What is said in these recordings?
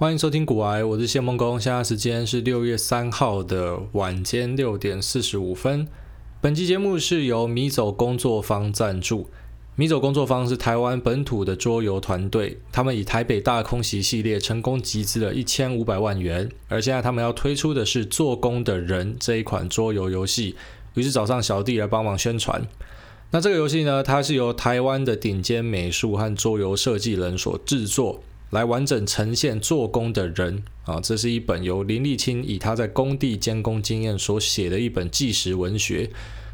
欢迎收听股癌，我是谢孟恭。现在时间是六月三号的晚间六点四十五分。本期节目是由米走工作坊赞助。米走工作坊是台湾本土的桌游团队，他们以台北大空袭系列成功集资了一千五百万元，而现在他们要推出的是做工的人这一款桌游游戏，于是找上小弟来帮忙宣传。那这个游戏呢，它是由台湾的顶尖美术和桌游设计人所制作。来完整呈现做工的人啊，这是一本由林立清以他在工地监工经验所写的一本纪实文学。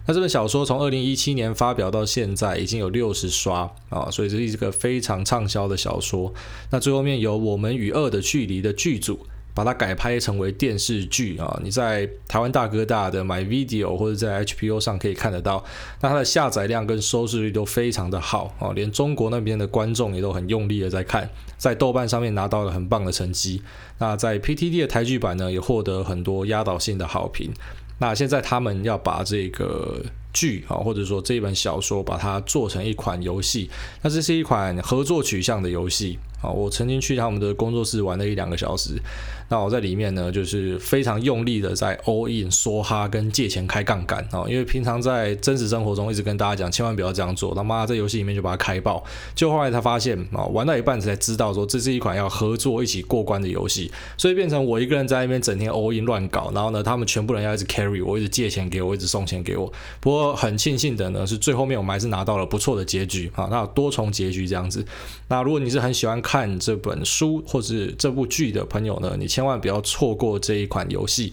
那这本小说从二零一七年发表到现在已经有六十刷啊，所以这是一个非常畅销的小说。那最后面由《我们与恶的距离》的剧组。把它改拍成为电视剧啊！你在台湾大哥大的 MyVideo 或者在 HBO 上可以看得到。那它的下载量跟收视率都非常的好啊，连中国那边的观众也都很用力的在看，在豆瓣上面拿到了很棒的成绩。那在 PTT 的台剧版呢，也获得很多压倒性的好评。那现在他们要把这个剧啊，或者说这一本小说，把它做成一款游戏。那这是一款合作取向的游戏。啊，我曾经去他们的工作室玩了一两个小时。那我在里面呢，就是非常用力的在 all in 梭哈跟借钱开杠杆啊，因为平常在真实生活中一直跟大家讲，千万不要这样做。他妈在游戏里面就把它开爆，就后来他发现啊，玩到一半才知道说这是一款要合作一起过关的游戏，所以变成我一个人在那边整天 all in 乱搞，然后呢，他们全部人要一直 carry 我，一直借钱给我，一直送钱给我。不过很庆幸的呢，是最后面我们还是拿到了不错的结局啊，那多重结局这样子。那如果你是很喜欢看这本书或是这部剧的朋友呢，你千万不要错过这一款游戏，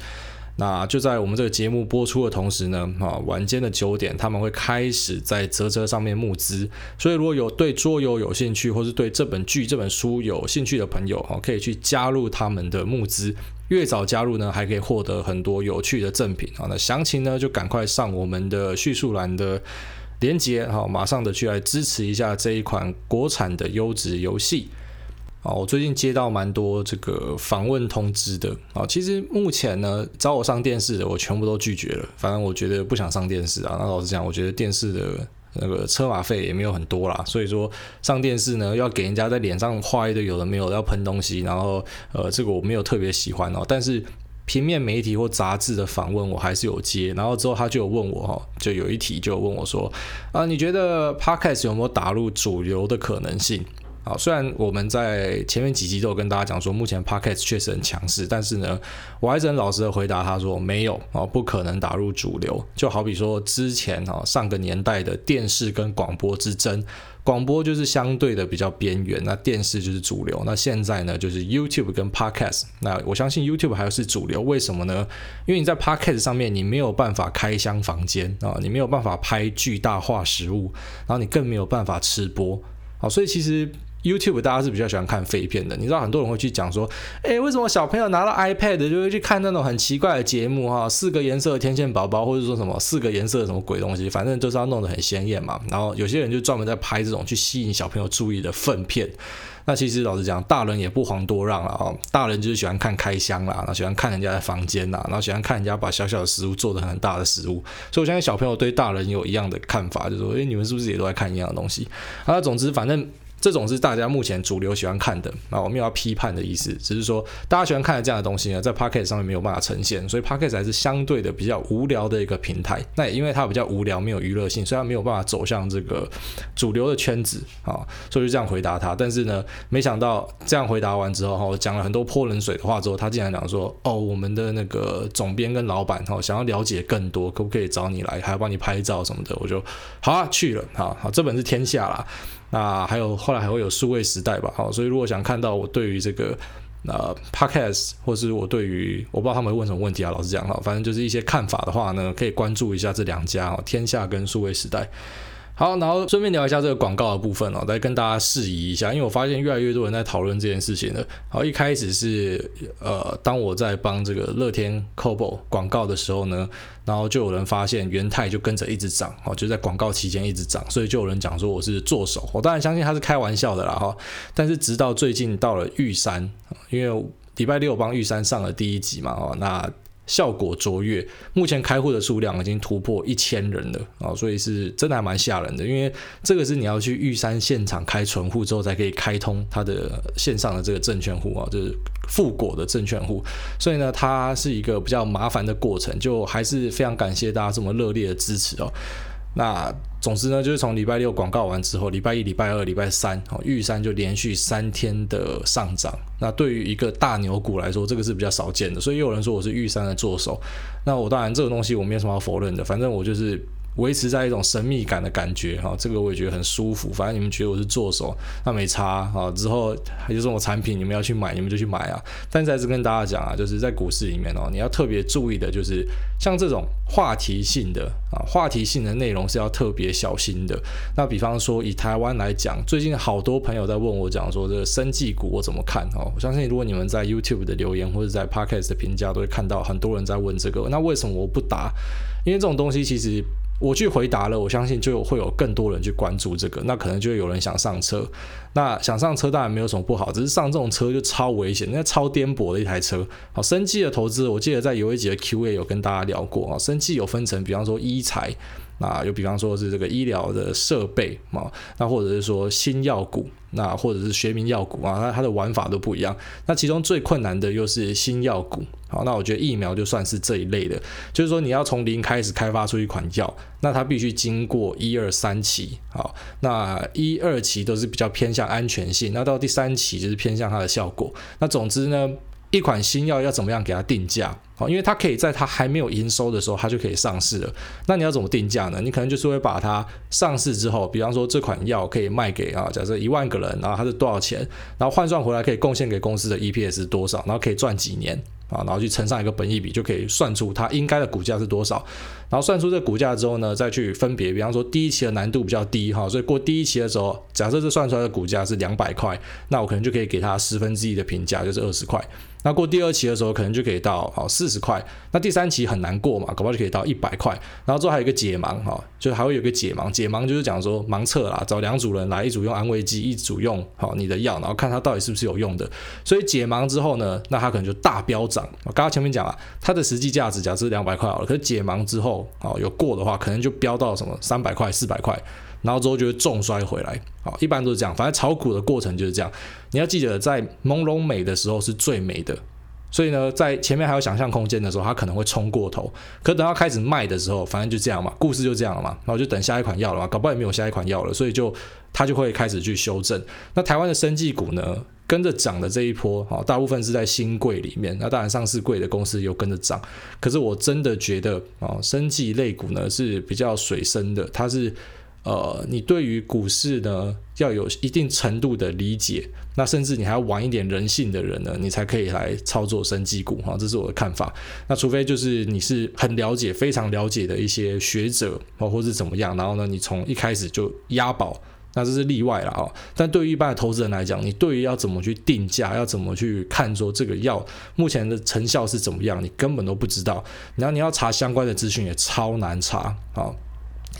那就在我们这个节目播出的同时呢，啊，晚间的九点他们会开始在啧啧上面募资，所以如果有对桌游有兴趣，或是对这本剧、这本书有兴趣的朋友，哈，可以去加入他们的募资，越早加入呢，还可以获得很多有趣的赠品啊。那详情呢，就赶快上我们的叙述栏的连接，哈，马上的去来支持一下这一款国产的优质游戏。啊，我最近接到蛮多这个访问通知的啊。其实目前呢，找我上电视的，我全部都拒绝了。反正我觉得不想上电视啊。那老实讲，我觉得电视的那个车马费也没有很多啦。所以说上电视呢，要给人家在脸上画一堆有的没有要喷东西，然后呃，这个我没有特别喜欢哦。但是平面媒体或杂志的访问我还是有接。然后之后他就有问我哈，就有一题就有问我说啊，你觉得 Podcast 有没有打入主流的可能性？好，虽然我们在前面几集都有跟大家讲说，目前 Podcast 确实很强势，但是呢，我还是很老实的回答他说没有啊，不可能打入主流。就好比说之前啊，上个年代的电视跟广播之争，广播就是相对的比较边缘，那电视就是主流。那现在呢，就是 YouTube 跟 Podcast，那我相信 YouTube 还是主流，为什么呢？因为你在 Podcast 上面你没有办法开箱房间啊，你没有办法拍巨大化食物，然后你更没有办法吃播，好，所以其实。YouTube 大家是比较喜欢看废片的，你知道很多人会去讲说，哎，为什么小朋友拿到 iPad 就会去看那种很奇怪的节目哈，四个颜色的天线宝宝，或者说什么四个颜色的什么鬼东西，反正就是要弄得很鲜艳嘛。然后有些人就专门在拍这种去吸引小朋友注意的粪片。那其实老实讲，大人也不遑多让了啊，大人就是喜欢看开箱啦，然后喜欢看人家的房间啦，然后喜欢看人家把小小的食物做得很大的食物。所以我相信小朋友对大人有一样的看法，就是说，哎，你们是不是也都在看一样的东西？啊总之反正。这种是大家目前主流喜欢看的啊，我没有要批判的意思，只是说大家喜欢看的这样的东西呢，在 Pocket 上面没有办法呈现，所以 Pocket 还是相对的比较无聊的一个平台。那也因为它比较无聊，没有娱乐性，所以它没有办法走向这个主流的圈子啊，所以就这样回答他。但是呢，没想到这样回答完之后哈，我讲了很多泼冷水的话之后，他竟然讲说：“哦，我们的那个总编跟老板哈，想要了解更多，可不可以找你来，还要帮你拍照什么的？”我就好啊，去了。好好，这本是天下啦。那还有后来还会有数位时代吧，好，所以如果想看到我对于这个呃 podcast，或是我对于我不知道他们会问什么问题啊，老实讲哈，反正就是一些看法的话呢，可以关注一下这两家哦，天下跟数位时代。好，然后顺便聊一下这个广告的部分哦，再跟大家释疑一下，因为我发现越来越多人在讨论这件事情了。好，一开始是呃，当我在帮这个乐天 Kobo 广告的时候呢，然后就有人发现元泰就跟着一直涨，哦，就在广告期间一直涨，所以就有人讲说我是作手。我当然相信他是开玩笑的啦哈，但是直到最近到了玉山，因为礼拜六帮玉山上了第一集嘛，哦，那。效果卓越，目前开户的数量已经突破一千人了啊，所以是真的还蛮吓人的。因为这个是你要去玉山现场开存户之后才可以开通它的线上的这个证券户啊，就是富果的证券户，所以呢，它是一个比较麻烦的过程，就还是非常感谢大家这么热烈的支持哦。那总之呢，就是从礼拜六广告完之后，礼拜一、礼拜二、礼拜三，哦，玉山就连续三天的上涨。那对于一个大牛股来说，这个是比较少见的。所以有人说我是玉山的作手，那我当然这个东西我没有什么要否认的，反正我就是。维持在一种神秘感的感觉哈，这个我也觉得很舒服。反正你们觉得我是作手，那没差啊。之后还有这种产品，你们要去买，你们就去买啊。但再次跟大家讲啊，就是在股市里面哦，你要特别注意的就是像这种话题性的啊，话题性的内容是要特别小心的。那比方说以台湾来讲，最近好多朋友在问我讲说这个生技股我怎么看哦。我相信如果你们在 YouTube 的留言或者在 Podcast 的评价，都会看到很多人在问这个。那为什么我不答？因为这种东西其实。我去回答了，我相信就会有更多人去关注这个，那可能就有人想上车。那想上车当然没有什么不好，只是上这种车就超危险，那超颠簸的一台车。好，生技的投资，我记得在有一节的 Q&A 有跟大家聊过啊，生技有分成，比方说一财。那又比方说是这个医疗的设备啊，那或者是说新药股，那或者是学名药股啊，那它的玩法都不一样。那其中最困难的又是新药股。好，那我觉得疫苗就算是这一类的，就是说你要从零开始开发出一款药，那它必须经过一二三期。好，那一二期都是比较偏向安全性，那到第三期就是偏向它的效果。那总之呢，一款新药要怎么样给它定价？好，因为它可以在它还没有营收的时候，它就可以上市了。那你要怎么定价呢？你可能就是会把它上市之后，比方说这款药可以卖给啊，假设一万个人，然后它是多少钱，然后换算回来可以贡献给公司的 EPS 是多少，然后可以赚几年。啊，然后去乘上一个本益比，就可以算出它应该的股价是多少。然后算出这股价之后呢，再去分别，比方说第一期的难度比较低哈，所以过第一期的时候，假设这算出来的股价是两百块，那我可能就可以给它十分之一的评价，就是二十块。那过第二期的时候，可能就可以到好四十块。那第三期很难过嘛，搞不好就可以到一百块。然后之后还有一个解盲哈，就还会有一个解盲。解盲就是讲说盲测啦，找两组人来，一组用安慰剂，一组用好你的药，然后看它到底是不是有用的。所以解盲之后呢，那它可能就大飙涨。我刚刚前面讲了，它的实际价值假设两百块好了，可是解盲之后啊有过的话，可能就飙到什么三百块、四百块。然后之后就会重摔回来，好，一般都是这样。反正炒股的过程就是这样。你要记得，在朦胧美的时候是最美的，所以呢，在前面还有想象空间的时候，它可能会冲过头。可等到开始卖的时候，反正就这样嘛，故事就这样了嘛。然后就等下一款药了嘛，搞不好也没有下一款药了，所以就它就会开始去修正。那台湾的生技股呢，跟着涨的这一波，好，大部分是在新贵里面。那当然上市贵的公司又跟着涨，可是我真的觉得啊，生技类股呢是比较水深的，它是。呃，你对于股市呢要有一定程度的理解，那甚至你还要玩一点人性的人呢，你才可以来操作生技股哈，这是我的看法。那除非就是你是很了解、非常了解的一些学者哦，或是怎么样，然后呢，你从一开始就押宝，那这是例外了啊。但对于一般的投资人来讲，你对于要怎么去定价，要怎么去看说这个药目前的成效是怎么样，你根本都不知道。然后你要查相关的资讯也超难查啊。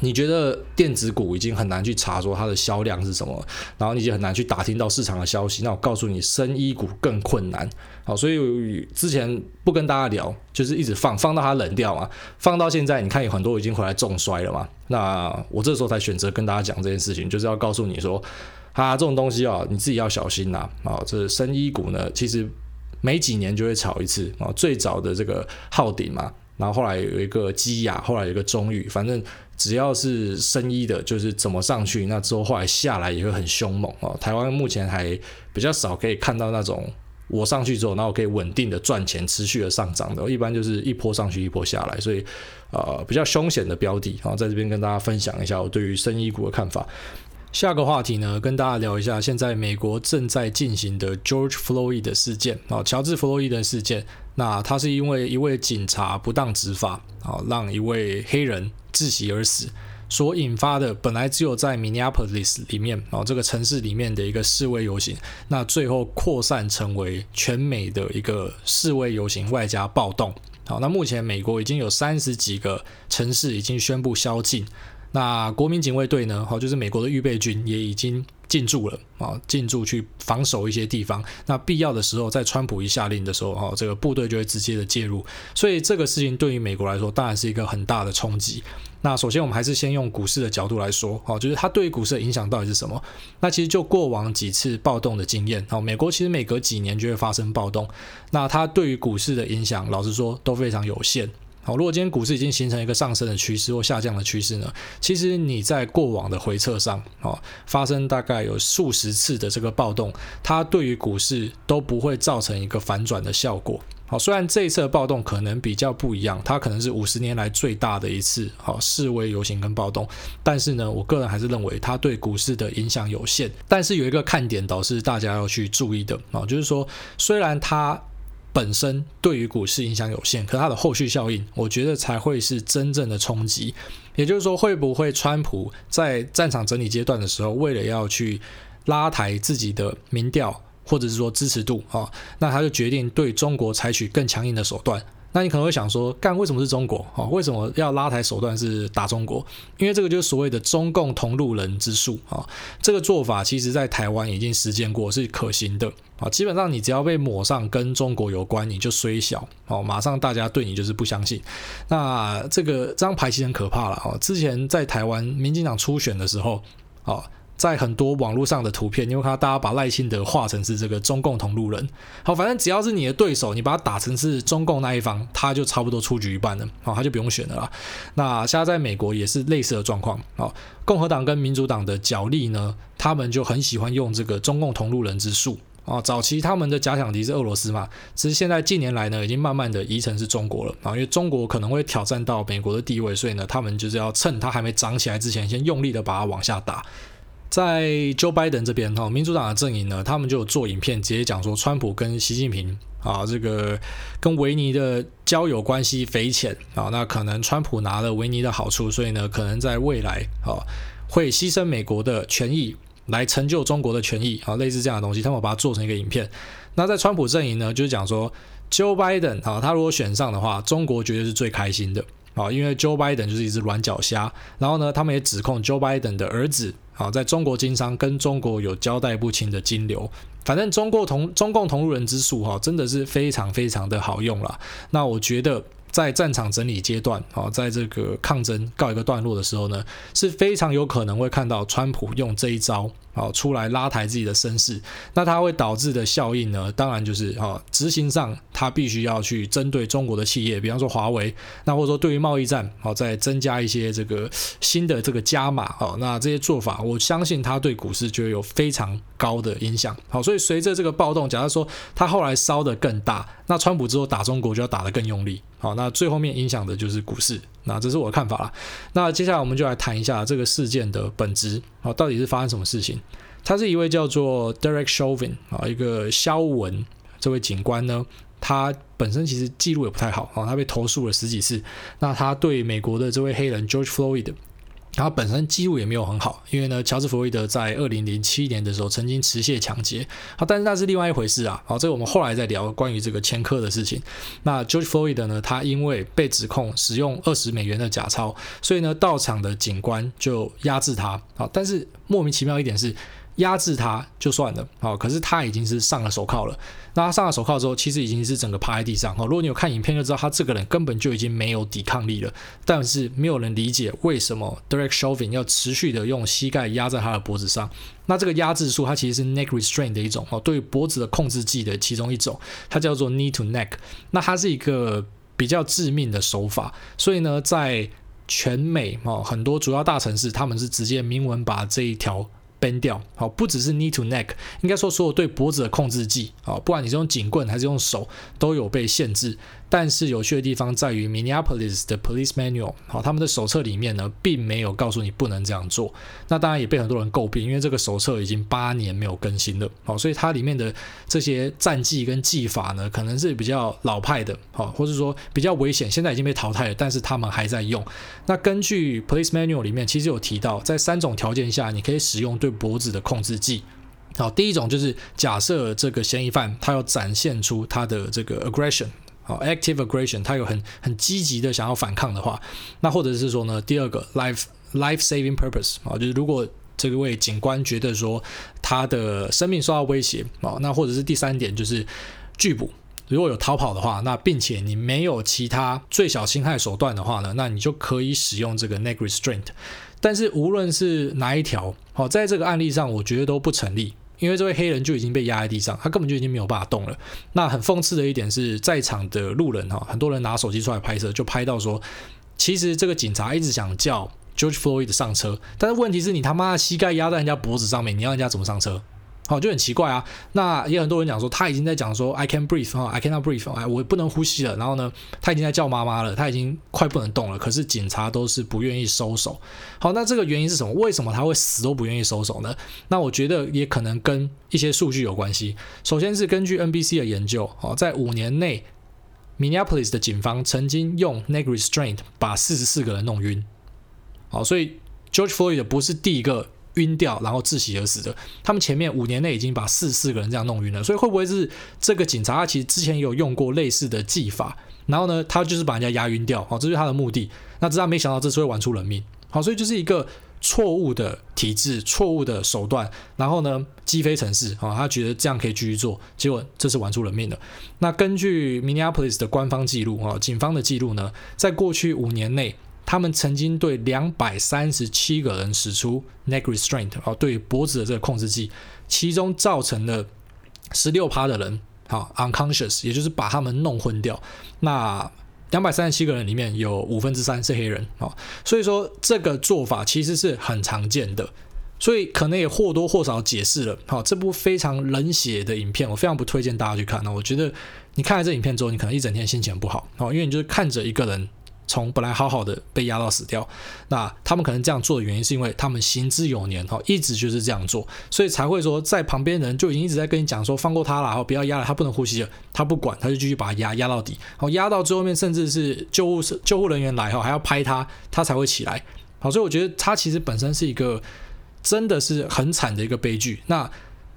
你觉得电子股已经很难去查说它的销量是什么，然后你就很难去打听到市场的消息。那我告诉你，生医股更困难。好，所以之前不跟大家聊，就是一直放放到它冷掉嘛，放到现在，你看有很多已经回来重摔了嘛。那我这时候才选择跟大家讲这件事情，就是要告诉你说，啊，这种东西啊，你自己要小心呐。啊，这生医股呢，其实每几年就会炒一次啊。最早的这个浩鼎嘛，然后后来有一个基亚，后来有一个中裕，反正。只要是生一的，就是怎么上去，那之后后来下来也会很凶猛哦。台湾目前还比较少可以看到那种我上去之后，然后可以稳定的赚钱、持续的上涨的，一般就是一波上去一波下来，所以呃比较凶险的标的啊，在这边跟大家分享一下我对于生一股的看法。下个话题呢，跟大家聊一下现在美国正在进行的 George Floyd 的事件啊，乔治·弗洛伊德事件。那他是因为一位警察不当执法啊，让一位黑人窒息而死，所引发的本来只有在 Minneapolis 里面啊这个城市里面的一个示威游行，那最后扩散成为全美的一个示威游行外加暴动。好，那目前美国已经有三十几个城市已经宣布宵禁。那国民警卫队呢？好，就是美国的预备军也已经进驻了啊，进驻去防守一些地方。那必要的时候，在川普一下令的时候，哈，这个部队就会直接的介入。所以这个事情对于美国来说，当然是一个很大的冲击。那首先，我们还是先用股市的角度来说，哦，就是它对于股市的影响到底是什么？那其实就过往几次暴动的经验，哦，美国其实每隔几年就会发生暴动，那它对于股市的影响，老实说都非常有限。好，如果今天股市已经形成一个上升的趋势或下降的趋势呢，其实你在过往的回撤上，哦，发生大概有数十次的这个暴动，它对于股市都不会造成一个反转的效果。好，虽然这一次的暴动可能比较不一样，它可能是五十年来最大的一次好示威游行跟暴动，但是呢，我个人还是认为它对股市的影响有限。但是有一个看点，倒是大家要去注意的啊，就是说，虽然它本身对于股市影响有限，可它的后续效应，我觉得才会是真正的冲击。也就是说，会不会川普在战场整理阶段的时候，为了要去拉抬自己的民调？或者是说支持度啊，那他就决定对中国采取更强硬的手段。那你可能会想说，干为什么是中国啊？为什么要拉抬手段是打中国？因为这个就是所谓的中共同路人之术啊。这个做法其实在台湾已经实践过，是可行的啊。基本上你只要被抹上跟中国有关，你就衰小哦，马上大家对你就是不相信。那这个这张牌其实很可怕了啊。之前在台湾民进党初选的时候啊。在很多网络上的图片，你会看到大家把赖清德画成是这个中共同路人。好，反正只要是你的对手，你把他打成是中共那一方，他就差不多出局一半了。好，他就不用选了啦。那现在在美国也是类似的状况。好，共和党跟民主党的角力呢，他们就很喜欢用这个中共同路人之术。啊，早期他们的假想敌是俄罗斯嘛，只是现在近年来呢，已经慢慢的移成是中国了。啊，因为中国可能会挑战到美国的地位，所以呢，他们就是要趁他还没涨起来之前，先用力的把它往下打。在 Joe Biden 这边哈，民主党的阵营呢，他们就有做影片，直接讲说川普跟习近平啊，这个跟维尼的交友关系匪浅啊，那可能川普拿了维尼的好处，所以呢，可能在未来啊会牺牲美国的权益来成就中国的权益啊，类似这样的东西，他们把它做成一个影片。那在川普阵营呢，就是讲说 Joe Biden 啊，他如果选上的话，中国绝对是最开心的啊，因为 Joe Biden 就是一只软脚虾。然后呢，他们也指控 Joe Biden 的儿子。啊，在中国经商跟中国有交代不清的金流，反正中国同中共同路人之术哈，真的是非常非常的好用了。那我觉得在战场整理阶段啊，在这个抗争告一个段落的时候呢，是非常有可能会看到川普用这一招。好，出来拉抬自己的声势，那它会导致的效应呢？当然就是啊，执行上它必须要去针对中国的企业，比方说华为，那或者说对于贸易战，好，再增加一些这个新的这个加码，好，那这些做法，我相信它对股市就有非常高的影响。好，所以随着这个暴动，假如说它后来烧得更大，那川普之后打中国就要打得更用力，好，那最后面影响的就是股市。那这是我的看法啦。那接下来我们就来谈一下这个事件的本质啊，到底是发生什么事情？他是一位叫做 Derek Chauvin 啊，一个肖文这位警官呢，他本身其实记录也不太好啊，他被投诉了十几次。那他对美国的这位黑人 George Floyd。他本身记录也没有很好，因为呢，乔治·弗洛伊德在二零零七年的时候曾经持械抢劫，好，但是那是另外一回事啊，好，这个我们后来再聊关于这个前科的事情。那 George Floyd 呢，他因为被指控使用二十美元的假钞，所以呢，到场的警官就压制他，好，但是莫名其妙一点是。压制他就算了，好，可是他已经是上了手铐了。那他上了手铐之后，其实已经是整个趴在地上。好，如果你有看影片就知道，他这个人根本就已经没有抵抗力了。但是没有人理解为什么 Derek Chauvin 要持续的用膝盖压在他的脖子上。那这个压制术，它其实是 neck restraint 的一种，哦，对脖子的控制技的其中一种，它叫做 knee to neck。那它是一个比较致命的手法，所以呢，在全美哦很多主要大城市，他们是直接明文把这一条。崩掉，好，不只是 knee to neck，应该说所有对脖子的控制技，啊，不管你是用警棍还是用手，都有被限制。但是有趣的地方在于，Minneapolis 的 Police Manual，好，他们的手册里面呢，并没有告诉你不能这样做。那当然也被很多人诟病，因为这个手册已经八年没有更新了，好，所以它里面的这些战技跟技法呢，可能是比较老派的，好，或者说比较危险，现在已经被淘汰了，但是他们还在用。那根据 Police Manual 里面，其实有提到，在三种条件下，你可以使用对脖子的控制技。好，第一种就是假设这个嫌疑犯他要展现出他的这个 aggression。好，active aggression，他有很很积极的想要反抗的话，那或者是说呢，第二个 life life saving purpose 啊，就是如果这位警官觉得说他的生命受到威胁啊。那或者是第三点就是拒捕，如果有逃跑的话，那并且你没有其他最小侵害手段的话呢，那你就可以使用这个 neck restraint。但是无论是哪一条，好，在这个案例上，我觉得都不成立。因为这位黑人就已经被压在地上，他根本就已经没有办法动了。那很讽刺的一点是，在场的路人哈，很多人拿手机出来拍摄，就拍到说，其实这个警察一直想叫 George Floyd 上车，但是问题是你他妈的膝盖压在人家脖子上面，你要人家怎么上车？好，就很奇怪啊。那也很多人讲说，他已经在讲说 I can't breathe 哈，I cannot breathe，哎，我不能呼吸了。然后呢，他已经在叫妈妈了，他已经快不能动了。可是警察都是不愿意收手。好，那这个原因是什么？为什么他会死都不愿意收手呢？那我觉得也可能跟一些数据有关系。首先是根据 NBC 的研究，哦，在五年内，Minneapolis 的警方曾经用 neck restraint 把四十四个人弄晕。好，所以 George Floyd 不是第一个。晕掉，然后窒息而死的。他们前面五年内已经把四四个人这样弄晕了，所以会不会是这个警察他其实之前也有用过类似的技法，然后呢，他就是把人家压晕掉，好，这就是他的目的。那只是没想到这次会玩出人命，好，所以就是一个错误的体制，错误的手段，然后呢，击飞城市，啊，他觉得这样可以继续做，结果这是玩出人命的。那根据 Minneapolis 的官方记录啊，警方的记录呢，在过去五年内。他们曾经对两百三十七个人使出 neck restraint，哦，对脖子的这个控制剂，其中造成了十六趴的人，好 unconscious，也就是把他们弄昏掉。那两百三十七个人里面有五分之三是黑人，哦，所以说这个做法其实是很常见的，所以可能也或多或少解释了，好，这部非常冷血的影片，我非常不推荐大家去看。那我觉得你看了这影片之后，你可能一整天心情不好，哦，因为你就是看着一个人。从本来好好的被压到死掉，那他们可能这样做的原因是因为他们行之有年哈，一直就是这样做，所以才会说在旁边人就已经一直在跟你讲说放过他了，然后不要压了，他不能呼吸了，他不管，他就继续把他压压到底，然后，压到最后面甚至是救护救护人员来哈还要拍他，他才会起来，好，所以我觉得他其实本身是一个真的是很惨的一个悲剧。那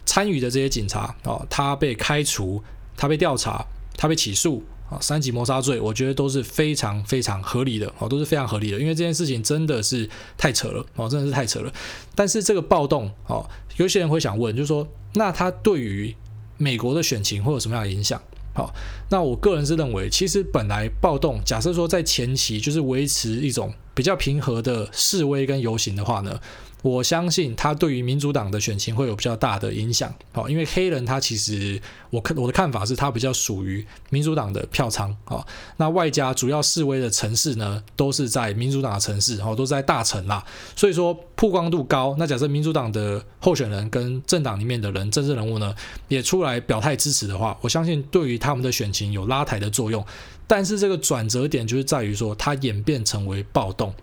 参与的这些警察哦，他被开除，他被调查，他被起诉。三级谋杀罪，我觉得都是非常非常合理的，哦，都是非常合理的，因为这件事情真的是太扯了，哦，真的是太扯了。但是这个暴动，哦，有些人会想问，就是说，那它对于美国的选情会有什么样的影响？好，那我个人是认为，其实本来暴动，假设说在前期就是维持一种比较平和的示威跟游行的话呢。我相信他对于民主党的选情会有比较大的影响，好，因为黑人他其实我看我的看法是他比较属于民主党的票仓，啊，那外加主要示威的城市呢都是在民主党的城市，哦，都是在大城啦，所以说曝光度高。那假设民主党的候选人跟政党里面的人政治人物呢也出来表态支持的话，我相信对于他们的选情有拉抬的作用。但是这个转折点就是在于说，它演变成为暴动。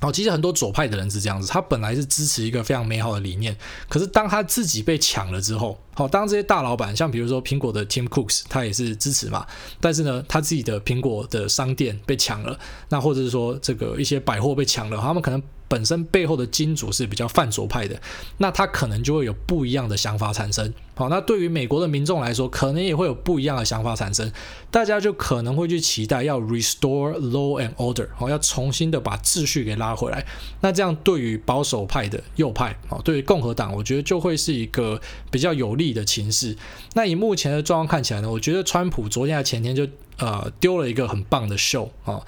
好，其实很多左派的人是这样子，他本来是支持一个非常美好的理念，可是当他自己被抢了之后，好，当这些大老板，像比如说苹果的 Tim Cooks，他也是支持嘛，但是呢，他自己的苹果的商店被抢了，那或者是说这个一些百货被抢了，他们可能。本身背后的金主是比较泛左派的，那他可能就会有不一样的想法产生。好，那对于美国的民众来说，可能也会有不一样的想法产生。大家就可能会去期待要 restore law and order，好，要重新的把秩序给拉回来。那这样对于保守派的右派，好，对于共和党，我觉得就会是一个比较有利的情势。那以目前的状况看起来呢，我觉得川普昨天还前天就呃丢了一个很棒的秀啊。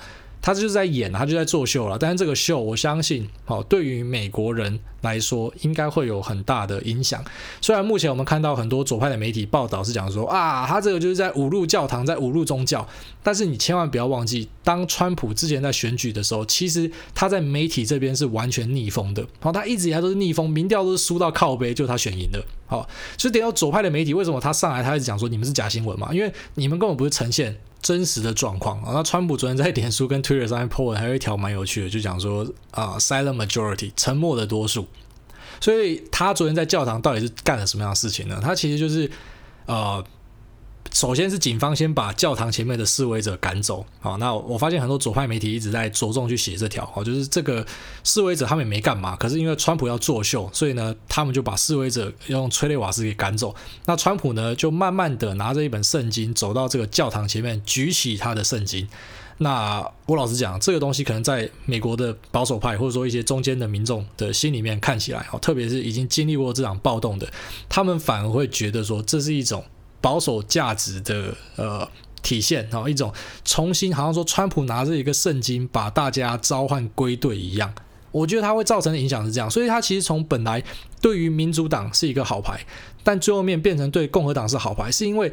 他就是在演，他就在作秀了。但是这个秀，我相信，哦，对于美国人来说，应该会有很大的影响。虽然目前我们看到很多左派的媒体报道是讲说，啊，他这个就是在侮辱教堂，在侮辱宗教。但是你千万不要忘记，当川普之前在选举的时候，其实他在媒体这边是完全逆风的。好，他一直以来都是逆风，民调都是输到靠背，就他选赢的。好，所以等到左派的媒体，为什么他上来他一直讲说你们是假新闻嘛？因为你们根本不是呈现。真实的状况啊，那川普昨天在脸书跟 Twitter 上面 po 文，还有一条蛮有趣的，就讲说啊，silent majority 沉默的多数。所以他昨天在教堂到底是干了什么样的事情呢？他其实就是呃。首先是警方先把教堂前面的示威者赶走，好，那我发现很多左派媒体一直在着重去写这条，好，就是这个示威者他们也没干嘛，可是因为川普要作秀，所以呢，他们就把示威者用催泪瓦斯给赶走。那川普呢，就慢慢的拿着一本圣经走到这个教堂前面，举起他的圣经。那我老实讲，这个东西可能在美国的保守派或者说一些中间的民众的心里面看起来，哦，特别是已经经历过这场暴动的，他们反而会觉得说，这是一种保守价值的呃体现，哦，一种重新好像说川普拿着一个圣经把大家召唤归队一样。我觉得它会造成的影响是这样，所以它其实从本来对于民主党是一个好牌，但最后面变成对共和党是好牌，是因为。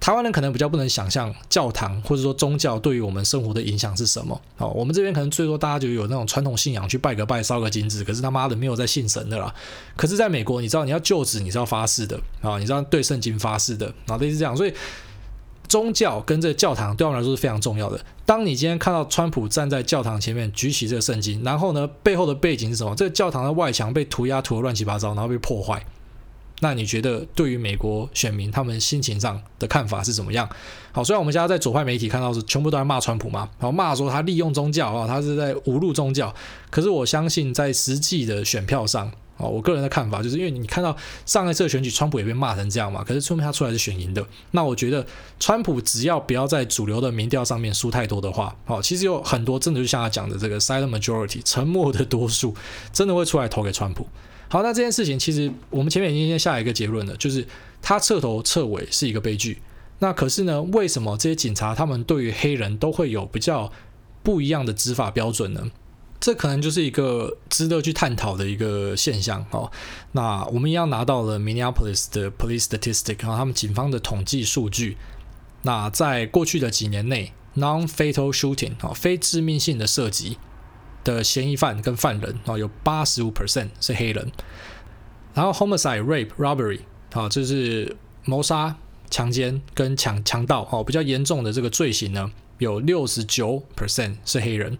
台湾人可能比较不能想象教堂或者说宗教对于我们生活的影响是什么。好，我们这边可能最多大家就有那种传统信仰，去拜个拜，烧个金纸，可是他妈的没有在信神的啦。可是在美国，你知道你要就职，你是要发誓的啊，你知道对圣经发誓的啊，类似这样。所以宗教跟这个教堂对我们来说是非常重要的。当你今天看到川普站在教堂前面举起这个圣经，然后呢，背后的背景是什么？这个教堂的外墙被涂鸦涂得乱七八糟，然后被破坏。那你觉得对于美国选民他们心情上的看法是怎么样？好，虽然我们现在在左派媒体看到是全部都在骂川普嘛，然后骂说他利用宗教啊，他是在侮辱宗教。可是我相信在实际的选票上，哦，我个人的看法就是因为你看到上一次选举川普也被骂成这样嘛，可是说明他出来是选赢的。那我觉得川普只要不要在主流的民调上面输太多的话，好，其实有很多真的就像他讲的这个 silent majority 沉默的多数，真的会出来投给川普。好，那这件事情其实我们前面已经先下一个结论了，就是他彻头彻尾是一个悲剧。那可是呢，为什么这些警察他们对于黑人都会有比较不一样的执法标准呢？这可能就是一个值得去探讨的一个现象。哦，那我们一样拿到了 Minneapolis 的 Police Statistic，然后他们警方的统计数据。那在过去的几年内，Non-fatal shooting 啊，非致命性的射击。的嫌疑犯跟犯人啊，有八十五 percent 是黑人，然后 homicide、rape、robbery 啊，就是谋杀、强奸跟强强盗哦，比较严重的这个罪行呢，有六十九 percent 是黑人。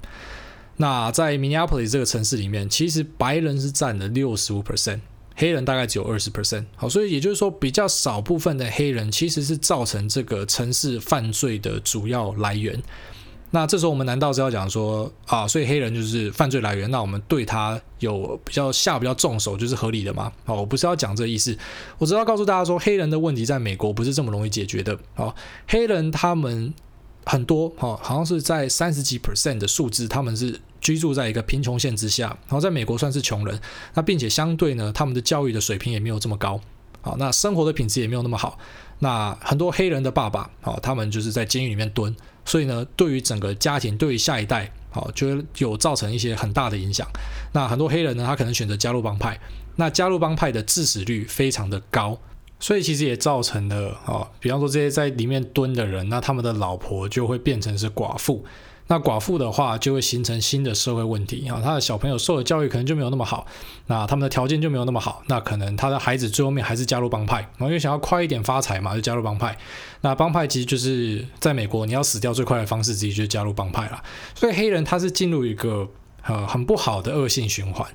那在 Minneapolis 这个城市里面，其实白人是占了六十五 percent，黑人大概只有二十 percent。好，所以也就是说，比较少部分的黑人其实是造成这个城市犯罪的主要来源。那这时候我们难道是要讲说啊，所以黑人就是犯罪来源，那我们对他有比较下比较重手就是合理的吗？哦，我不是要讲这意思，我只要告诉大家说，黑人的问题在美国不是这么容易解决的。哦，黑人他们很多，哦，好像是在三十几 percent 的数字，他们是居住在一个贫穷线之下，然后在美国算是穷人，那并且相对呢，他们的教育的水平也没有这么高，好，那生活的品质也没有那么好。那很多黑人的爸爸，好，他们就是在监狱里面蹲。所以呢，对于整个家庭，对于下一代，好，就有造成一些很大的影响。那很多黑人呢，他可能选择加入帮派，那加入帮派的致死率非常的高，所以其实也造成了，啊，比方说这些在里面蹲的人，那他们的老婆就会变成是寡妇。那寡妇的话，就会形成新的社会问题啊，他的小朋友受的教育可能就没有那么好，那他们的条件就没有那么好，那可能他的孩子最后面还是加入帮派，然后因为想要快一点发财嘛，就加入帮派。那帮派其实就是在美国，你要死掉最快的方式之一就是加入帮派了。所以黑人他是进入一个呃很不好的恶性循环。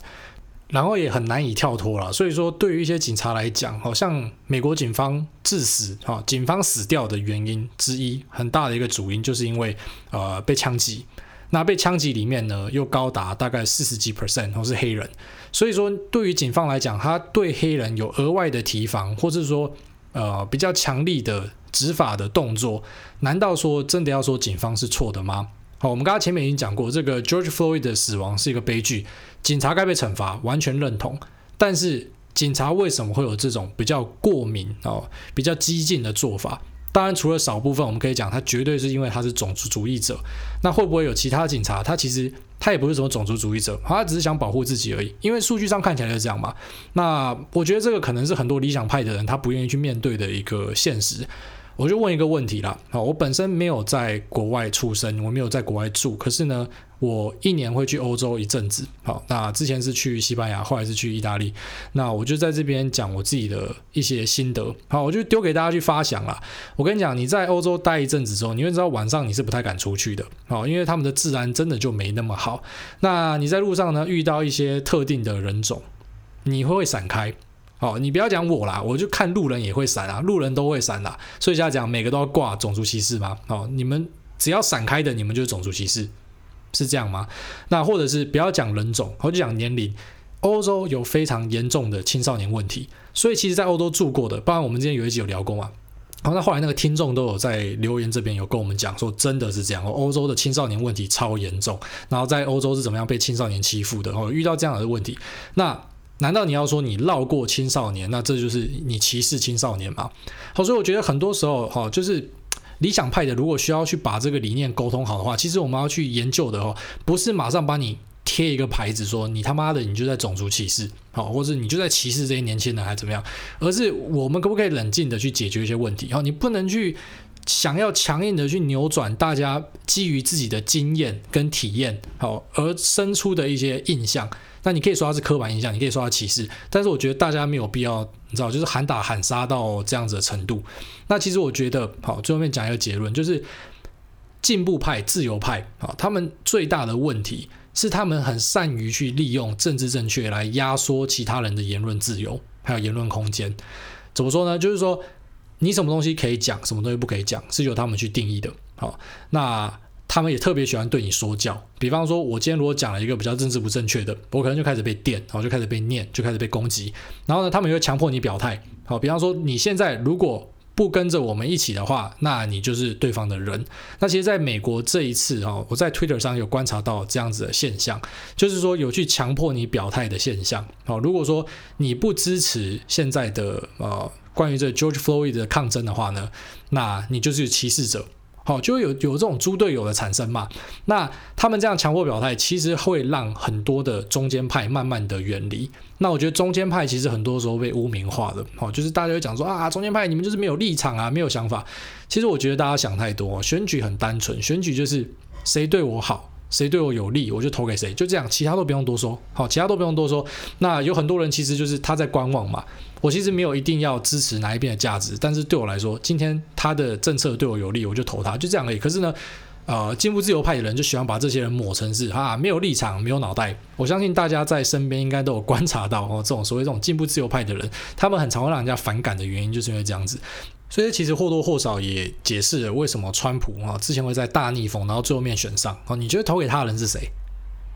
然后也很难以跳脱了，所以说对于一些警察来讲，好像美国警方致死啊，警方死掉的原因之一，很大的一个主因就是因为呃被枪击，那被枪击里面呢又高达大概四十几 percent 都是黑人，所以说对于警方来讲，他对黑人有额外的提防，或者说呃比较强力的执法的动作，难道说真的要说警方是错的吗？好，我们刚刚前面已经讲过，这个 George Floyd 的死亡是一个悲剧，警察该被惩罚，完全认同。但是警察为什么会有这种比较过敏哦、比较激进的做法？当然，除了少部分，我们可以讲，他绝对是因为他是种族主义者。那会不会有其他警察？他其实他也不是什么种族主义者，他只是想保护自己而已。因为数据上看起来是这样嘛。那我觉得这个可能是很多理想派的人他不愿意去面对的一个现实。我就问一个问题啦，好，我本身没有在国外出生，我没有在国外住，可是呢，我一年会去欧洲一阵子，好，那之前是去西班牙，后来是去意大利，那我就在这边讲我自己的一些心得，好，我就丢给大家去发想啦。我跟你讲，你在欧洲待一阵子之后，你会知道晚上你是不太敢出去的，好，因为他们的治安真的就没那么好。那你在路上呢，遇到一些特定的人种，你会不会闪开。哦，你不要讲我啦，我就看路人也会闪啊，路人都会闪啦，所以现在讲每个都要挂种族歧视吗？哦，你们只要闪开的，你们就是种族歧视，是这样吗？那或者是不要讲人种，我就讲年龄，欧洲有非常严重的青少年问题，所以其实，在欧洲住过的，包括我们之前有一集有聊过嘛，然后那后来那个听众都有在留言这边有跟我们讲说，真的是这样，欧洲的青少年问题超严重，然后在欧洲是怎么样被青少年欺负的，哦，遇到这样的问题，那难道你要说你绕过青少年，那这就是你歧视青少年吗？好，所以我觉得很多时候哈，就是理想派的，如果需要去把这个理念沟通好的话，其实我们要去研究的哦，不是马上把你。贴一个牌子说你他妈的你就在种族歧视，好，或者你就在歧视这些年轻人，还怎么样？而是我们可不可以冷静的去解决一些问题？好，你不能去想要强硬的去扭转大家基于自己的经验跟体验，好而生出的一些印象。那你可以说它是刻板印象，你可以说它歧视，但是我觉得大家没有必要，你知道，就是喊打喊杀到这样子的程度。那其实我觉得，好，最后面讲一个结论，就是进步派、自由派，啊，他们最大的问题。是他们很善于去利用政治正确来压缩其他人的言论自由，还有言论空间。怎么说呢？就是说，你什么东西可以讲，什么东西不可以讲，是由他们去定义的。好，那他们也特别喜欢对你说教。比方说，我今天如果讲了一个比较政治不正确的，我可能就开始被电，然后就开始被念，就开始被攻击。然后呢，他们又会强迫你表态。好，比方说，你现在如果不跟着我们一起的话，那你就是对方的人。那其实，在美国这一次啊，我在 Twitter 上有观察到这样子的现象，就是说有去强迫你表态的现象。好，如果说你不支持现在的呃关于这 George Floyd 的抗争的话呢，那你就是歧视者。好，就会有有这种猪队友的产生嘛。那他们这样强迫表态，其实会让很多的中间派慢慢的远离。那我觉得中间派其实很多时候被污名化的，好，就是大家会讲说啊，中间派你们就是没有立场啊，没有想法。其实我觉得大家想太多，选举很单纯，选举就是谁对我好。谁对我有利，我就投给谁，就这样，其他都不用多说。好，其他都不用多说。那有很多人其实就是他在观望嘛。我其实没有一定要支持哪一边的价值，但是对我来说，今天他的政策对我有利，我就投他，就这样而已。可是呢，呃，进步自由派的人就喜欢把这些人抹成是啊，没有立场，没有脑袋。我相信大家在身边应该都有观察到哦，这种所谓这种进步自由派的人，他们很常会让人家反感的原因，就是因为这样子。所以其实或多或少也解释了为什么川普啊之前会在大逆风，然后最后面选上。哦，你觉得投给他的人是谁？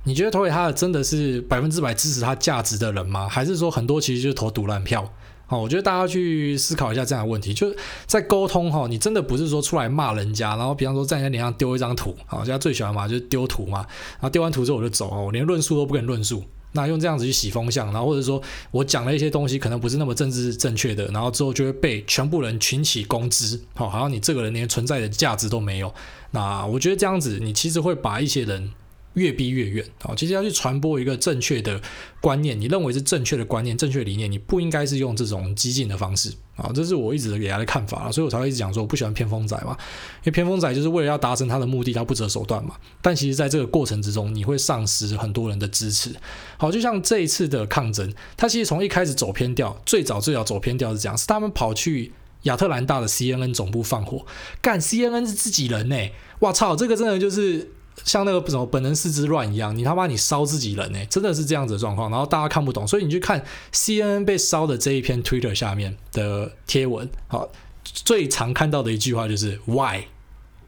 你觉得投给他的真的是百分之百支持他价值的人吗？还是说很多其实就是投赌烂票？好，我觉得大家去思考一下这样的问题，就是在沟通哈，你真的不是说出来骂人家，然后比方说在人家脸上丢一张图，好，人家最喜欢嘛就是丢图嘛，然后丢完图之后我就走，我连论述都不跟论述。那用这样子去洗风向，然后或者说我讲了一些东西可能不是那么政治正确的，然后之后就会被全部人群起攻之，好，好像你这个人连存在的价值都没有。那我觉得这样子，你其实会把一些人。越逼越远啊！其实要去传播一个正确的观念，你认为是正确的观念、正确理念，你不应该是用这种激进的方式啊！这是我一直给他的看法，所以我才会一直讲说我不喜欢偏锋仔嘛，因为偏锋仔就是为了要达成他的目的，他不择手段嘛。但其实在这个过程之中，你会丧失很多人的支持。好，就像这一次的抗争，他其实从一开始走偏调，最早最早走偏调是这样，是他们跑去亚特兰大的 CNN 总部放火，干 CNN 是自己人呢、欸，哇操，这个真的就是。像那个什么本能寺之乱一样，你他妈你烧自己人呢、真的是这样子的状况，然后大家看不懂，所以你去看 CNN 被烧的这一篇 Twitter 下面的贴文，好，最常看到的一句话就是 Why？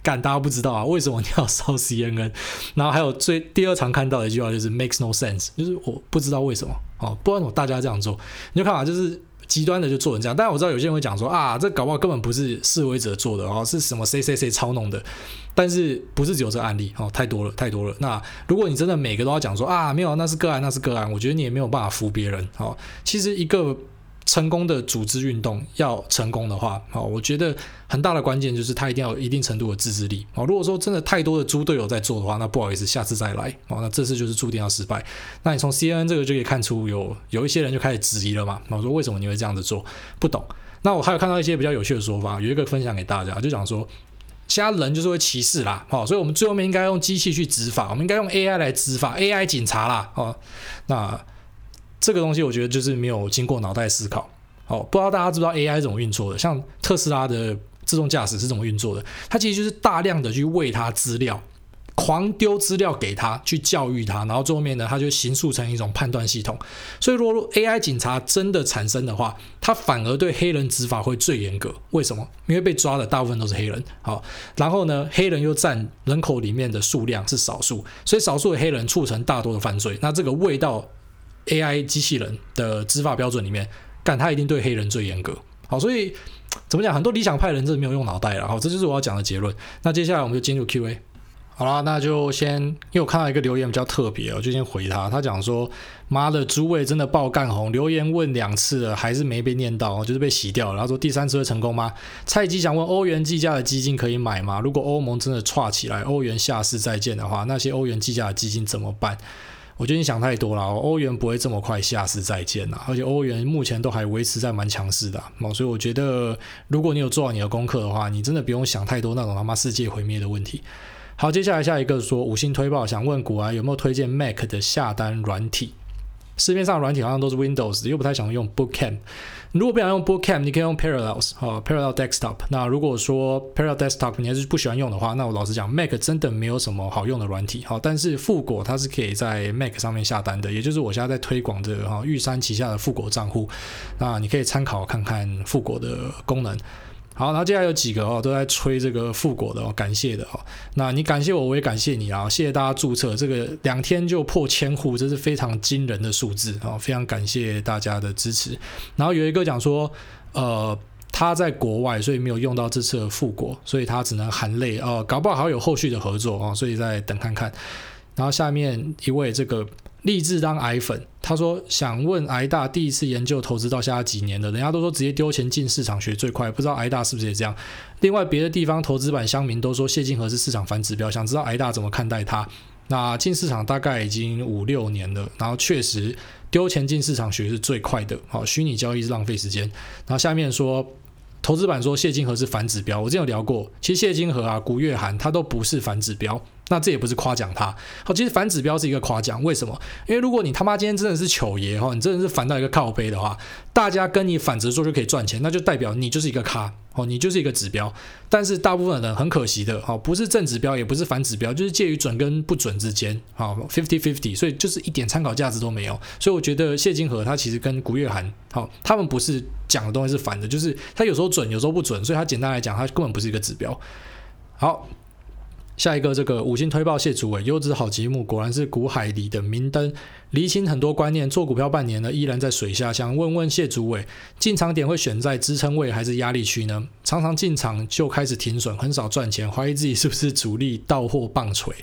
干大家不知道啊，为什么你要烧 CNN？然后还有最第二常看到的一句话就是 Makes no sense，就是我不知道为什么，哦，不然我大家这样做，你就看啊，就是。极端的就做成这样，但我知道有些人会讲说啊，这搞不好根本不是示威者做的哦，是什么谁谁谁操弄的。但是不是只有这案例哦，太多了太多了。那如果你真的每个都要讲说啊，没有，那是个案，那是个案，我觉得你也没有办法服别人哦。其实一个。成功的组织运动要成功的话，好，我觉得很大的关键就是他一定要有一定程度的自制力。好，如果说真的太多的猪队友在做的话，那不好意思，下次再来。好，那这次就是注定要失败。那你从 CNN 这个就可以看出有有一些人就开始质疑了嘛。我说为什么你会这样子做？不懂。那我还有看到一些比较有趣的说法，有一个分享给大家，就讲说，其他人就是会歧视啦。好，所以我们最后面应该用机器去执法，我们应该用 AI 来执法，AI 警察啦。哦，那。这个东西我觉得就是没有经过脑袋思考，哦，不知道大家知不知道 AI 怎么运作的？像特斯拉的自动驾驶是怎么运作的？它其实就是大量的去喂它资料，狂丢资料给它，去教育它，然后最后面呢，它就形塑成一种判断系统。所以，如果 AI 警察真的产生的话，它反而对黑人执法会最严格。为什么？因为被抓的大部分都是黑人，好，然后呢，黑人又占人口里面的数量是少数，所以少数的黑人促成大多的犯罪。那这个味道。AI 机器人的执法标准里面，干他一定对黑人最严格。好，所以怎么讲？很多理想派人真的没有用脑袋了。好，这就是我要讲的结论。那接下来我们就进入 Q&A。好啦，那就先，因为我看到一个留言比较特别，我就先回他。他讲说：“妈的，诸位真的爆干红，留言问两次了，还是没被念到，就是被洗掉了。”他说：“第三次会成功吗？”菜鸡想问：欧元计价的基金可以买吗？如果欧盟真的串起来，欧元下市再见的话，那些欧元计价的基金怎么办？我觉得你想太多了，欧元不会这么快下市再见呐，而且欧元目前都还维持在蛮强势的，所以我觉得如果你有做好你的功课的话，你真的不用想太多那种他妈世界毁灭的问题。好，接下来下一个说五星推爆，想问股癌有没有推荐 Mac 的下单软体？市面上软体好像都是 Windows，又不太想用 bookcam。如果不想用 Bootcamp，你可以用 Parallels 哦，Parallel Desktop。那如果说 Parallel Desktop 你还是不喜欢用的话，那我老实讲，Mac 真的没有什么好用的软体。好，但是富果它是可以在 Mac 上面下单的，也就是我现在在推广的哈玉山旗下的富果账户。那你可以参考看看富果的功能。好，然后接下来有几个哦，都在吹这个富果的哦，感谢的哦。那你感谢我，我也感谢你啊！谢谢大家注册，这个两天就破千户，这是非常惊人的数字啊！非常感谢大家的支持。然后有一个讲说，呃，他在国外，所以没有用到这次的富果，所以他只能含泪哦，搞不好还有后续的合作哦，所以再等看看。然后下面一位这个。立志当癌粉，他说想问癌大第一次研究投资到现在几年了？人家都说直接丢钱进市场学最快，不知道癌大是不是也这样？另外别的地方投资版乡民都说谢金河是市场反指标，想知道癌大怎么看待他？那进市场大概已经五六年了，然后确实丢钱进市场学是最快的。好，虚拟交易是浪费时间。然后下面说。投资版说谢金河是反指标，我之前有聊过，其实谢金河啊、古月涵他都不是反指标，那这也不是夸奖他。好，其实反指标是一个夸奖，为什么？因为如果你他妈今天真的是糗爷哈，你真的是反到一个靠背的话，大家跟你反着做就可以赚钱，那就代表你就是一个咖。哦，你就是一个指标，但是大部分人很可惜的，哦，不是正指标，也不是反指标，就是介于准跟不准之间，啊，fifty fifty，所以就是一点参考价值都没有。所以我觉得谢金河他其实跟古月涵，好，他们不是讲的东西是反的，就是他有时候准，有时候不准，所以他简单来讲，他根本不是一个指标。好。下一个这个五星推报谢主委，优质好节目，果然是股海里的明灯，厘清很多观念。做股票半年了，依然在水下。想问问谢主委，进场点会选在支撑位还是压力区呢？常常进场就开始停损，很少赚钱，怀疑自己是不是主力到货棒槌。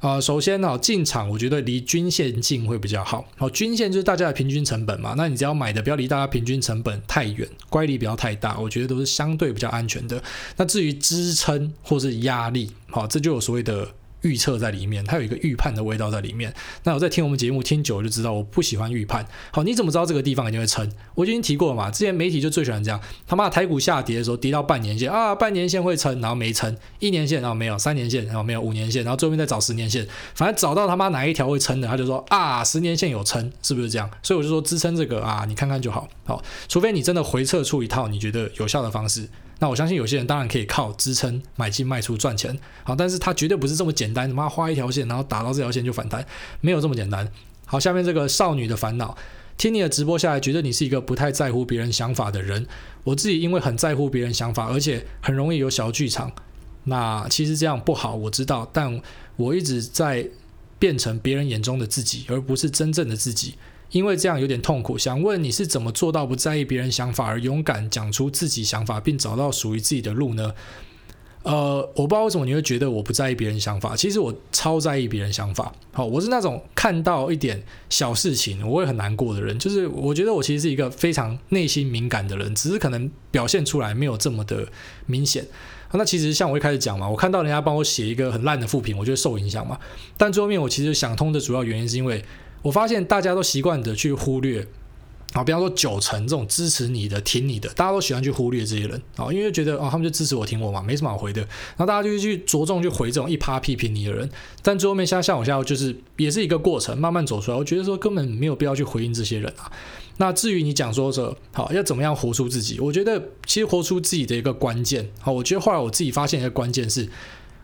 啊、首先呢、哦，进场我觉得离均线近会比较好。好、哦，均线就是大家的平均成本嘛。那你只要买的不要离大家平均成本太远，乖离不要太大，我觉得都是相对比较安全的。那至于支撑或是压力，好、哦，这就有所谓的。预测在里面，它有一个预判的味道在里面。那我在听我们节目听久了就知道，我不喜欢预判。好，你怎么知道这个地方一定会撑？我已经提过了嘛，之前媒体就最喜欢这样，他妈台股下跌的时候跌到半年线啊，半年线会撑，然后没撑；一年线然后没有，三年线然后没有，五年线，然后最后面再找十年线，反正找到他妈哪一条会撑的，他就说啊，十年线有撑，是不是这样？所以我就说支撑这个啊，你看看就好。好，除非你真的回撤出一套你觉得有效的方式。那我相信有些人当然可以靠支撑买进卖出赚钱，好，但是他绝对不是这么简单，他妈画一条线，然后打到这条线就反弹，没有这么简单。好，下面这个少女的烦恼，听你的直播下来，觉得你是一个不太在乎别人想法的人。我自己因为很在乎别人想法，而且很容易有小剧场。那其实这样不好，我知道，但我一直在变成别人眼中的自己，而不是真正的自己。因为这样有点痛苦，想问你是怎么做到不在意别人想法，而勇敢讲出自己想法，并找到属于自己的路呢？呃，我不知道为什么你会觉得我不在意别人想法，其实我超在意别人想法。好，我是那种看到一点小事情我会很难过的人，就是我觉得我其实是一个非常内心敏感的人，只是可能表现出来没有这么的明显。那其实像我一开始讲嘛，我看到人家帮我写一个很烂的副评，我就会受影响嘛。但最后面我其实想通的主要原因是因为。我发现大家都习惯的去忽略，啊，比方说九成这种支持你的、挺你的，大家都喜欢去忽略这些人，啊，因为觉得哦，他们就支持我、挺我嘛，没什么好回的。然后大家就去着重去回这种一趴批评你的人，但最后面像像我现在就是也是一个过程，慢慢走出来。我觉得说根本没有必要去回应这些人啊。那至于你讲说这好要怎么样活出自己，我觉得其实活出自己的一个关键，好，我觉得后来我自己发现一个关键是，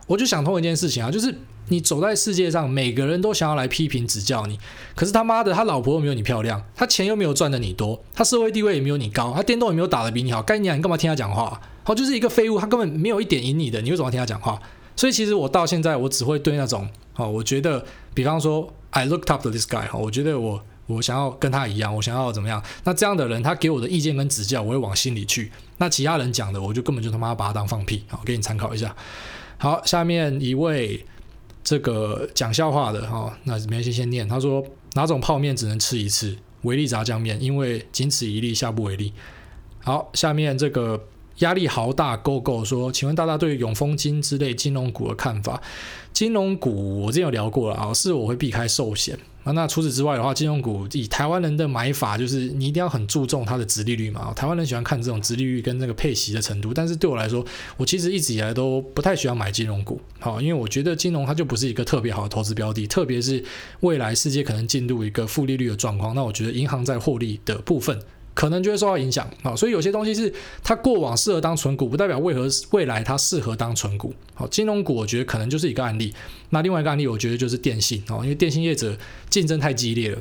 我就想通一件事情啊，就是。你走在世界上，每个人都想要来批评指教你，可是他妈的，他老婆又没有你漂亮，他钱又没有赚的你多，他社会地位也没有你高，他电动也没有打得比你好，该你啊，你干嘛听他讲话？好，就是一个废物，他根本没有一点赢你的，你为什么要听他讲话？所以其实我到现在，我只会对那种，好，我觉得，比方说，I looked up to this guy，哈，我觉得我我想要跟他一样，我想要怎么样？那这样的人，他给我的意见跟指教，我会往心里去。那其他人讲的，我就根本就他妈把他当放屁。好，给你参考一下。好，下面一位这个讲笑话的哈、哦，那没关系，先念。他说哪种泡面只能吃一次？维力炸酱面，因为仅此一例，下不为例。好，下面这个。压力好大，Go Go 说，请问大家对永丰金之类金融股的看法？金融股我之前有聊过了啊，是我会避开寿险啊。那除此之外的话，金融股以台湾人的买法，就是你一定要很注重它的殖利率嘛。台湾人喜欢看这种殖利率跟那个配息的程度，但是对我来说，我其实一直以来都不太喜欢买金融股，好，因为我觉得金融它就不是一个特别好的投资标的，特别是未来世界可能进入一个负利率的状况，那我觉得银行在获利的部分。可能就会受到影响啊，所以有些东西是它过往适合当存股，不代表为何未来它适合当存股。好，金融股我觉得可能就是一个案例。那另外一个案例，我觉得就是电信啊，因为电信业者竞争太激烈了，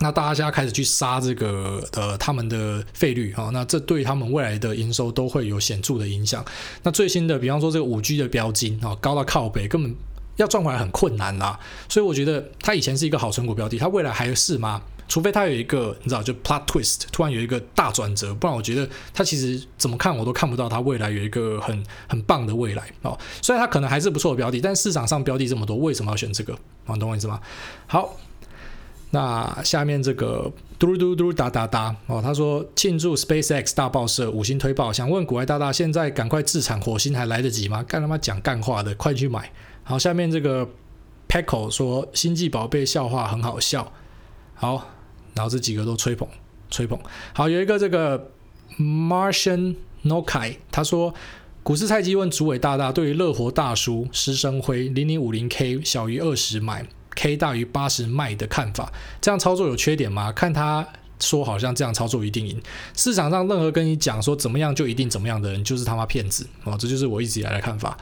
那大家现在开始去杀这个呃他们的费率啊，那这对他们未来的营收都会有显著的影响。那最新的，比方说这个五 G 的标金啊，高到靠北，根本要赚回来很困难啦。所以我觉得它以前是一个好存股标的，它未来还是吗？除非它有一个，你知道，就 plot twist，突然有一个大转折，不然我觉得它其实怎么看我都看不到它未来有一个很很棒的未来哦。虽然它可能还是不错的标的，但市场上标的这么多，为什么要选这个？啊，懂我意思吗？好，那下面这个嘟嘟嘟哒哒哒哦，他说庆祝 SpaceX 大爆射五星推爆，想问股癌大大，现在赶快自产火星还来得及吗？干他妈讲干话的，快去买。好，下面这个 Pecco 说星际宝贝笑话很好笑。好。然后这几个都吹捧，吹捧。好，有一个这个 Martian Nokai，他说股市菜鸡问主委大大，对于乐活大叔施生辉零零五零 K 小于二十买，K 大于八十卖的看法，这样操作有缺点吗？看他说好像这样操作一定赢，市场上任何跟你讲说怎么样就一定怎么样的人，就是他妈骗子哦，这就是我一直以来的看法。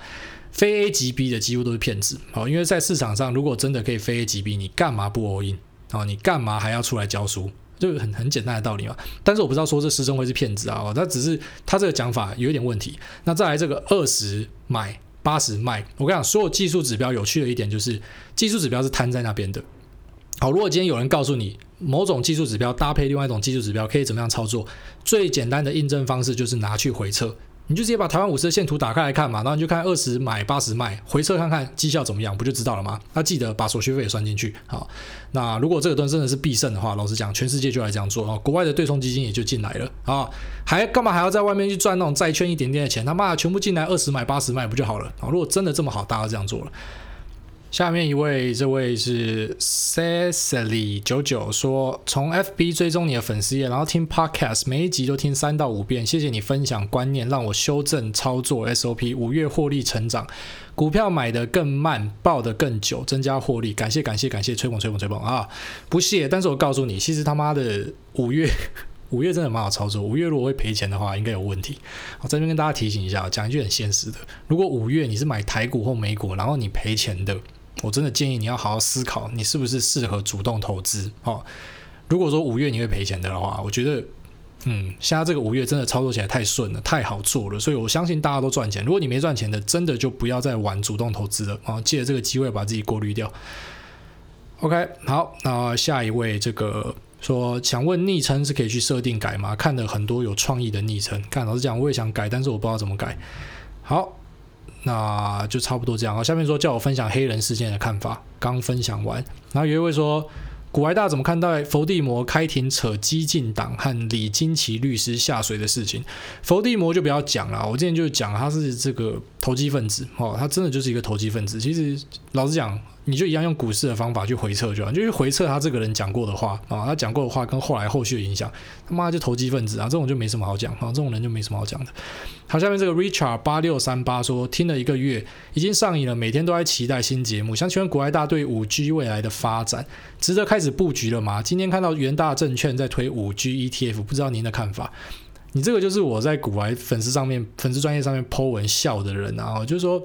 非 A 级 B 的几乎都是骗子哦，因为在市场上如果真的可以非 A 级 B，你干嘛不 all in？哦，你干嘛还要出来教书？就很很简单的道理嘛。但是我不知道说这师生会是骗子啊，他只是他这个讲法有一点问题。那再来这个二十买八十卖，我跟你讲，所有技术指标有趣的一点就是技术指标是摊在那边的。好，如果今天有人告诉你某种技术指标搭配另外一种技术指标可以怎么样操作，最简单的印证方式就是拿去回测。你就直接把台湾五十的线图打开来看嘛，然后你就看二十买八十卖，回测看看绩效怎么样，不就知道了吗？那记得把手续费也算进去。好，那如果这个盾真的是必胜的话，老实讲，全世界就来这样做啊，国外的对冲基金也就进来了啊，还干嘛还要在外面去赚那种债券一点点的钱？他妈的，全部进来二十买八十卖不就好了？啊，如果真的这么好，大家这样做了。下面一位，这位是 Cecily 九九说，从 FB 追踪你的粉丝页，然后听 Podcast，每一集都听三到五遍。谢谢你分享观念，让我修正操作 SOP。五月获利成长，股票买得更慢，报得更久，增加获利。感谢感谢感谢，吹捧吹捧吹捧啊！不谢，但是我告诉你，其实他妈的五月 五月真的蛮好操作。五月如果会赔钱的话，应该有问题。我这边跟大家提醒一下，讲一句很现实的，如果五月你是买台股或美股，然后你赔钱的。我真的建议你要好好思考，你是不是适合主动投资哦。如果说五月你会赔钱的话，我觉得，嗯，现在这个五月真的操作起来太顺了，太好做了，所以我相信大家都赚钱。如果你没赚钱的，真的就不要再玩主动投资了啊！借着这个机会把自己过滤掉。OK，好，那下一位这个说想问昵称是可以去设定改吗？看了很多有创意的昵称，看老实讲我也想改，但是我不知道怎么改。好。那就差不多这样。好，下面说叫我分享黑人事件的看法，刚分享完。然后有一位说，古埃大怎么看待伏地魔开庭扯激进党和李金奇律师下水的事情？伏地魔就不要讲了，我之前就讲他是这个投机分子哦，他真的就是一个投机分子。其实老实讲。你就一样用股市的方法去回测就好，就去回测他这个人讲过的话啊，他讲过的话跟后来后续的影响，他妈就投机分子啊，这种就没什么好讲啊，这种人就没什么好讲的。好，下面这个 Richard 八六三八说，听了一个月，已经上瘾了，每天都在期待新节目。想请问国外大对五 G 未来的发展值得开始布局了吗？今天看到元大证券在推五 G ETF，不知道您的看法？你这个就是我在股癌粉丝上面粉丝专业上面 po 文笑的人啊，就是说。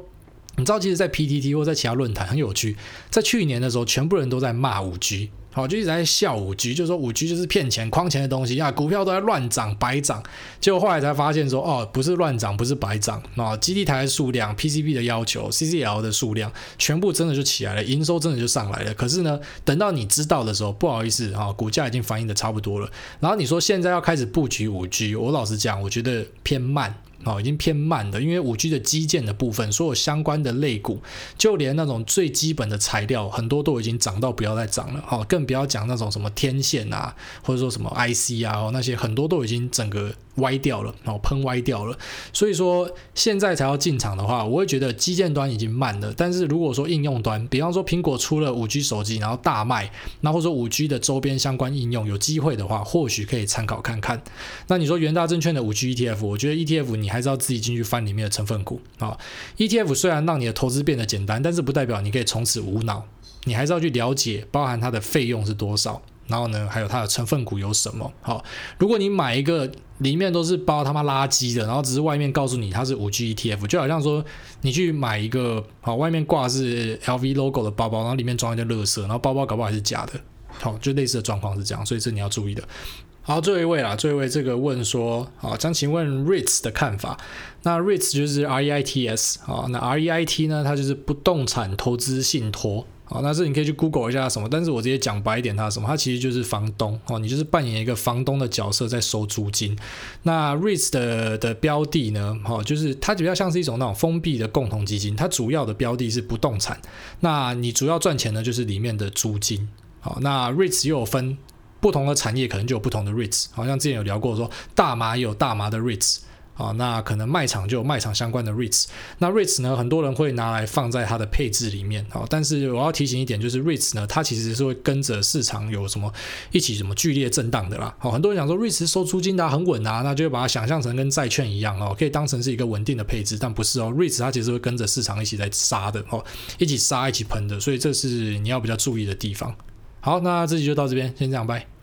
你知道，其实，在 PTT 或在其他论坛很有趣，在去年的时候，全部人都在骂五 G。好，就一直在笑五 G，就说五 G 就是骗钱、诓钱的东西啊，股票都在乱涨、白涨。结果后来才发现说，哦，不是乱涨，不是白涨啊，基地台的数量、PCB 的要求、CCL 的数量，全部真的就起来了，营收真的就上来了。可是呢，等到你知道的时候，不好意思啊，股价已经反映的差不多了。然后你说现在要开始布局五 G，我老实讲，我觉得偏慢。哦，已经偏慢的，因为五 G 的基建的部分，所有相关的类股，就连那种最基本的材料，很多都已经涨到不要再涨了。好，更不要讲那种什么天线啊，或者说什么 IC 啊，那些很多都已经整个。歪掉了，然后喷歪掉了，所以说现在才要进场的话，我会觉得基建端已经慢了。但是如果说应用端，比方说苹果出了五 G 手机，然后大卖，那或者说五 G 的周边相关应用有机会的话，或许可以参考看看。那你说元大证券的五 G ETF，我觉得 ETF 你还是要自己进去翻里面的成分股啊。ETF 虽然让你的投资变得简单，但是不代表你可以从此无脑，你还是要去了解，包含它的费用是多少。然后呢，还有它的成分股有什么？好，如果你买一个里面都是包他妈垃圾的，然后只是外面告诉你它是五 G ETF，就好像说你去买一个好，外面挂是 LV logo 的包包，然后里面装一堆垃圾，然后包包搞不好还是假的，好，就类似的状况是这样，所以这你要注意的。好，最后一位啦，最后一位这个问说，好，想请问 REITs 的看法？那 REITs 就是 R E I T S 啊，那 R E I T 呢，它就是不动产投资信托。好，那这你可以去 Google 一下什么，但是我直接讲白一点，它什么？它其实就是房东哦，你就是扮演一个房东的角色在收租金。那 REITs 的的标的呢？哈，就是它比较像是一种那种封闭的共同基金，它主要的标的是不动产。那你主要赚钱呢，就是里面的租金。好，那 REITs 又有分不同的产业，可能就有不同的 REITs。好像之前有聊过说，大麻有大麻的 REITs。啊，那可能卖场就有卖场相关的 REITs，那 REITs 呢，很多人会拿来放在它的配置里面。好，但是我要提醒一点，就是 REITs 呢，它其实是会跟着市场有什么一起什么剧烈震荡的啦。好，很多人讲说 REITs 收租金的很稳啊，那就会把它想象成跟债券一样哦，可以当成是一个稳定的配置，但不是哦，REITs 它其实会跟着市场一起在杀的哦，一起杀一起喷的，所以这是你要比较注意的地方。好，那这集就到这边，先这样，拜。